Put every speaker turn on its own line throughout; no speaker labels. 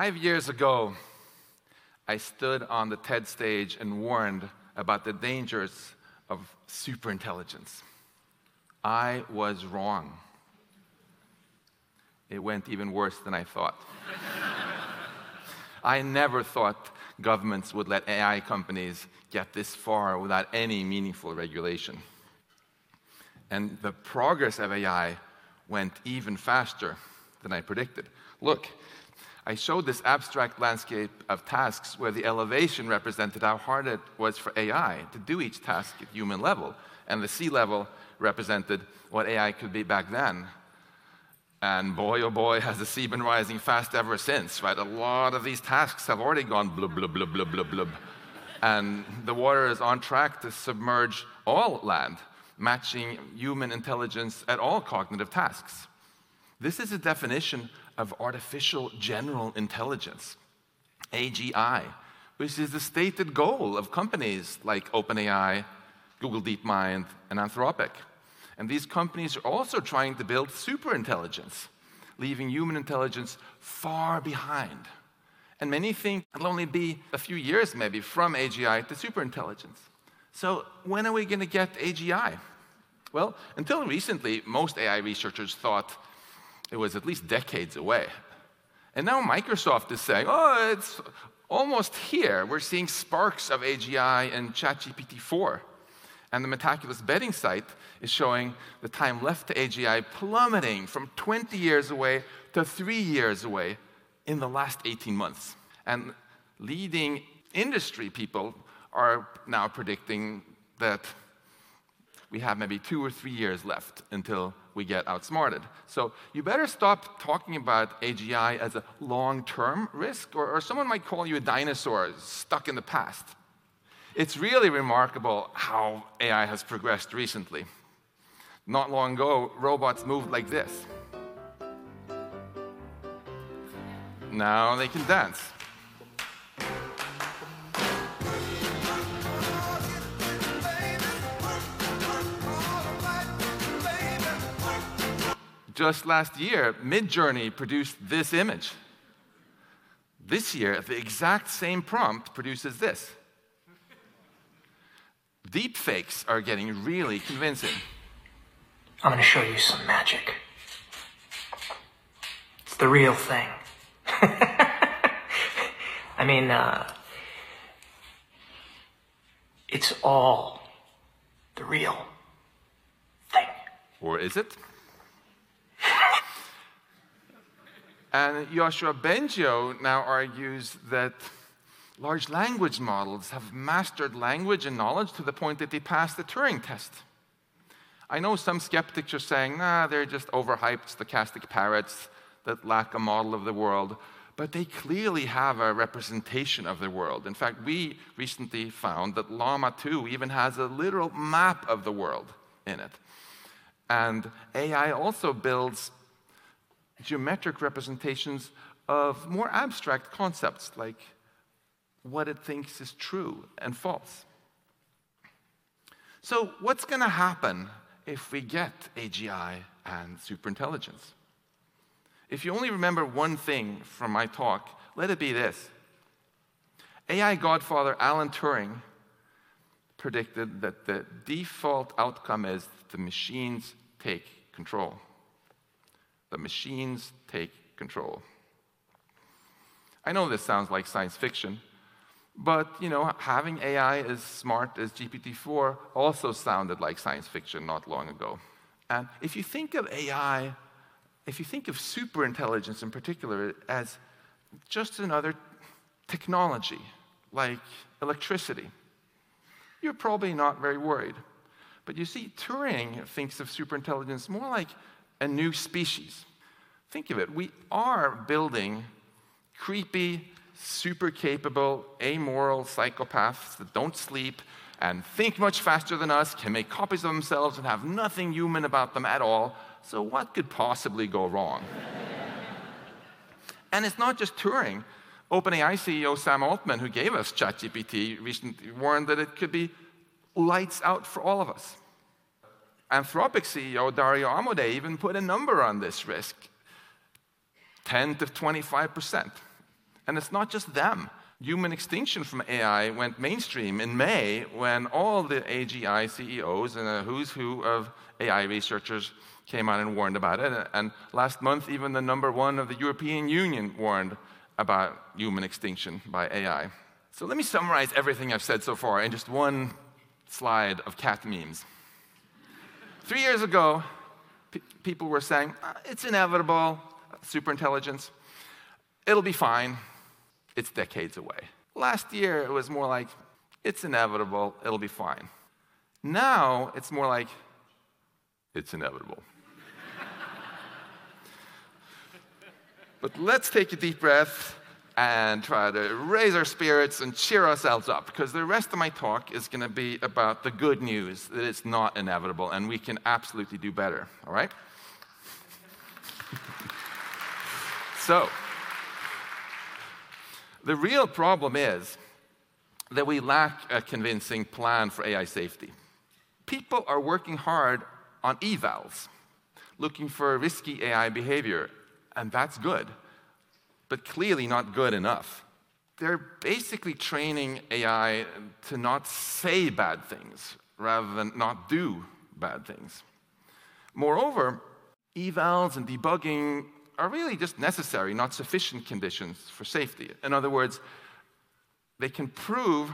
Five years ago, I stood on the TED stage and warned about the dangers of superintelligence. I was wrong. It went even worse than I thought. I never thought governments would let AI companies get this far without any meaningful regulation. And the progress of AI went even faster than I predicted. Look, I showed this abstract landscape of tasks where the elevation represented how hard it was for AI to do each task at human level, and the sea level represented what AI could be back then. And boy, oh boy, has the sea been rising fast ever since, right? A lot of these tasks have already gone blub, blub, blub, blub, blub, blub. And the water is on track to submerge all land, matching human intelligence at all cognitive tasks. This is a definition of artificial general intelligence, AGI, which is the stated goal of companies like OpenAI, Google DeepMind, and Anthropic. And these companies are also trying to build superintelligence, leaving human intelligence far behind. And many think it'll only be a few years, maybe, from AGI to superintelligence. So, when are we going to get AGI? Well, until recently, most AI researchers thought it was at least decades away. And now Microsoft is saying, oh, it's almost here. We're seeing sparks of AGI in ChatGPT 4. And the Metaculus betting site is showing the time left to AGI plummeting from 20 years away to three years away in the last 18 months. And leading industry people are now predicting that we have maybe two or three years left until we get outsmarted. So you better stop talking about AGI as a long term risk, or, or someone might call you a dinosaur stuck in the past. It's really remarkable how AI has progressed recently. Not long ago, robots moved like this. Now they can dance. Just last year, Midjourney produced this image. This year, the exact same prompt produces this. Deepfakes are getting really convincing.
I'm going to show you some magic. It's the real thing. I mean, uh, it's all the real thing.
Or is it? And Yoshua Bengio now argues that large language models have mastered language and knowledge to the point that they pass the Turing test. I know some skeptics are saying, nah, they're just overhyped stochastic parrots that lack a model of the world, but they clearly have a representation of the world. In fact, we recently found that Llama 2 even has a literal map of the world in it. And AI also builds geometric representations of more abstract concepts like what it thinks is true and false. So, what's going to happen if we get AGI and superintelligence. If you only remember one thing from my talk, let it be this AI godfather Alan Turing predicted that the default outcome is the machines take control. The machines take control. I know this sounds like science fiction, but, you know, having AI as smart as GPT-4 also sounded like science fiction not long ago. And if you think of AI, if you think of superintelligence in particular as just another technology, like electricity, you're probably not very worried. But you see, Turing thinks of superintelligence more like a new species. Think of it, we are building creepy, super capable, amoral psychopaths that don't sleep and think much faster than us, can make copies of themselves, and have nothing human about them at all. So, what could possibly go wrong? and it's not just Turing. OpenAI CEO Sam Altman, who gave us ChatGPT, recently warned that it could be lights out for all of us. Anthropic CEO Dario Amodei even put a number on this risk 10 to 25 percent. And it's not just them. Human extinction from AI went mainstream in May when all the AGI CEOs and a who's who of AI researchers came out and warned about it. And last month, even the number one of the European Union warned about human extinction by AI. So let me summarize everything I've said so far in just one slide of cat memes. Three years ago, pe- people were saying, uh, it's inevitable, superintelligence, it'll be fine, it's decades away. Last year, it was more like, it's inevitable, it'll be fine. Now, it's more like, it's inevitable. but let's take a deep breath and try to raise our spirits and cheer ourselves up because the rest of my talk is going to be about the good news that it's not inevitable and we can absolutely do better, all right? so, the real problem is that we lack a convincing plan for AI safety. People are working hard on evals, looking for risky AI behavior, and that's good but clearly not good enough. They're basically training AI to not say bad things rather than not do bad things. Moreover, evals and debugging are really just necessary, not sufficient conditions for safety. In other words, they can prove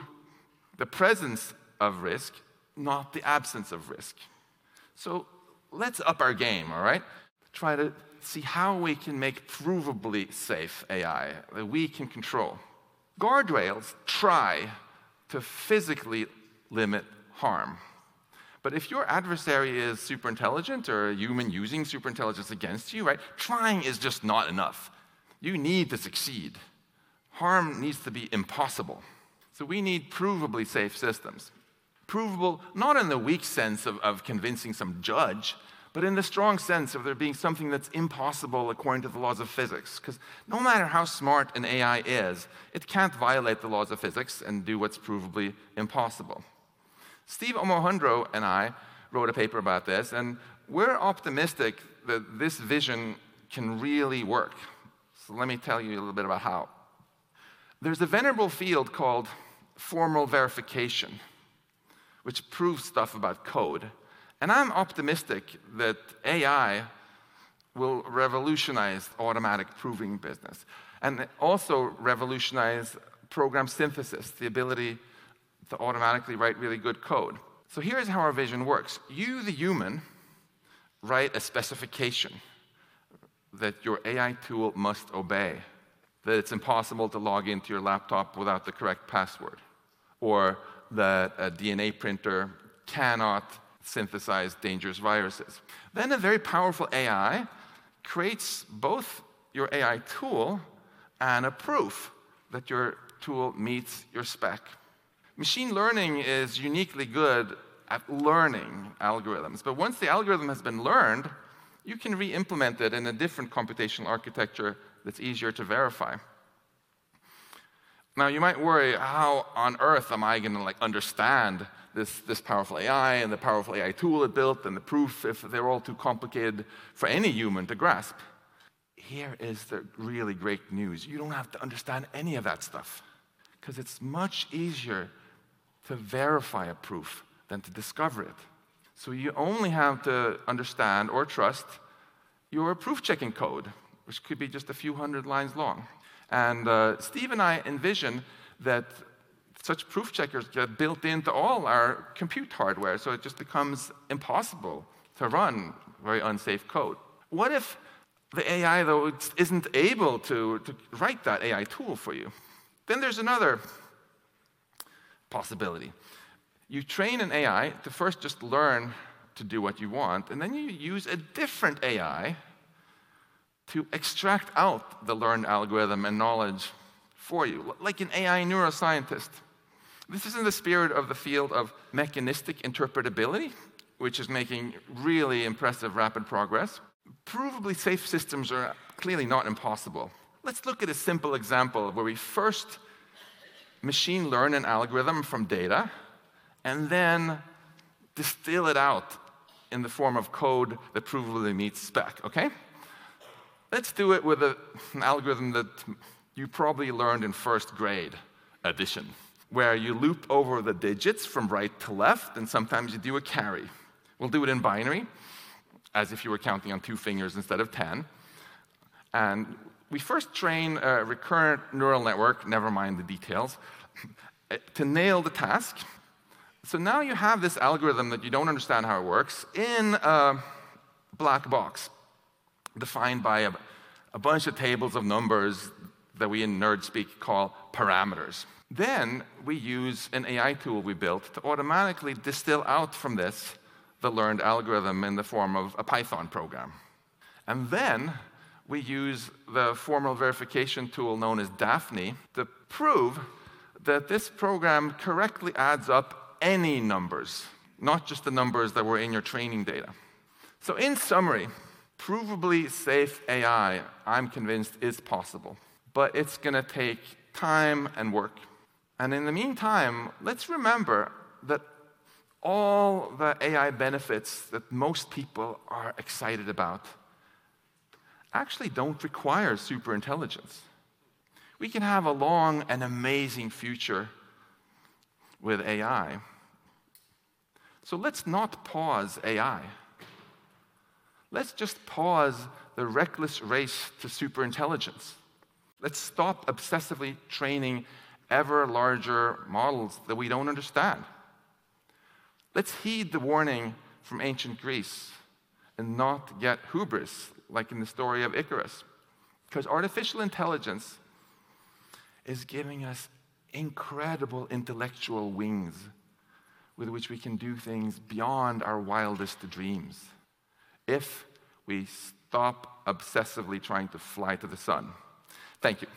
the presence of risk, not the absence of risk. So let's up our game, all right? Try to see how we can make provably safe AI that we can control. Guardrails try to physically limit harm. But if your adversary is super intelligent or a human using superintelligence against you, right, trying is just not enough. You need to succeed. Harm needs to be impossible. So we need provably safe systems. Provable not in the weak sense of, of convincing some judge, but in the strong sense of there being something that's impossible according to the laws of physics. Because no matter how smart an AI is, it can't violate the laws of physics and do what's provably impossible. Steve Omohundro and I wrote a paper about this, and we're optimistic that this vision can really work. So let me tell you a little bit about how. There's a venerable field called formal verification, which proves stuff about code. And I'm optimistic that AI will revolutionize automatic proving business and also revolutionize program synthesis, the ability to automatically write really good code. So here's how our vision works you, the human, write a specification that your AI tool must obey, that it's impossible to log into your laptop without the correct password, or that a DNA printer cannot synthesize dangerous viruses. Then a very powerful AI creates both your AI tool and a proof that your tool meets your spec. Machine learning is uniquely good at learning algorithms, but once the algorithm has been learned, you can re implement it in a different computational architecture that's easier to verify. Now, you might worry, how on earth am I going to like understand this, this powerful AI and the powerful AI tool it built and the proof if they're all too complicated for any human to grasp. Here is the really great news. You don't have to understand any of that stuff because it's much easier to verify a proof than to discover it. So you only have to understand or trust your proof checking code, which could be just a few hundred lines long. And uh, Steve and I envision that such proof checkers get built into all our compute hardware, so it just becomes impossible to run very unsafe code. What if the AI, though, isn't able to, to write that AI tool for you? Then there's another possibility. You train an AI to first just learn to do what you want, and then you use a different AI to extract out the learned algorithm and knowledge for you, like an AI neuroscientist. This is in the spirit of the field of mechanistic interpretability, which is making really impressive rapid progress. Provably safe systems are clearly not impossible. Let's look at a simple example where we first machine learn an algorithm from data and then distill it out in the form of code that provably meets spec, okay? Let's do it with a, an algorithm that you probably learned in first grade addition, where you loop over the digits from right to left, and sometimes you do a carry. We'll do it in binary, as if you were counting on two fingers instead of 10. And we first train a recurrent neural network, never mind the details, to nail the task. So now you have this algorithm that you don't understand how it works in a black box defined by a, a bunch of tables of numbers that we in nerd speak call parameters. Then we use an AI tool we built to automatically distill out from this the learned algorithm in the form of a Python program. And then we use the formal verification tool known as Dafny to prove that this program correctly adds up any numbers, not just the numbers that were in your training data. So, in summary, provably safe AI, I'm convinced, is possible, but it's going to take time and work. And in the meantime, let's remember that all the AI benefits that most people are excited about actually don't require superintelligence. We can have a long and amazing future with AI. So let's not pause AI. Let's just pause the reckless race to superintelligence. Let's stop obsessively training ever larger models that we don't understand. Let's heed the warning from ancient Greece and not get hubris like in the story of Icarus. Because artificial intelligence is giving us incredible intellectual wings with which we can do things beyond our wildest dreams if we stop obsessively trying to fly to the sun. Thank you.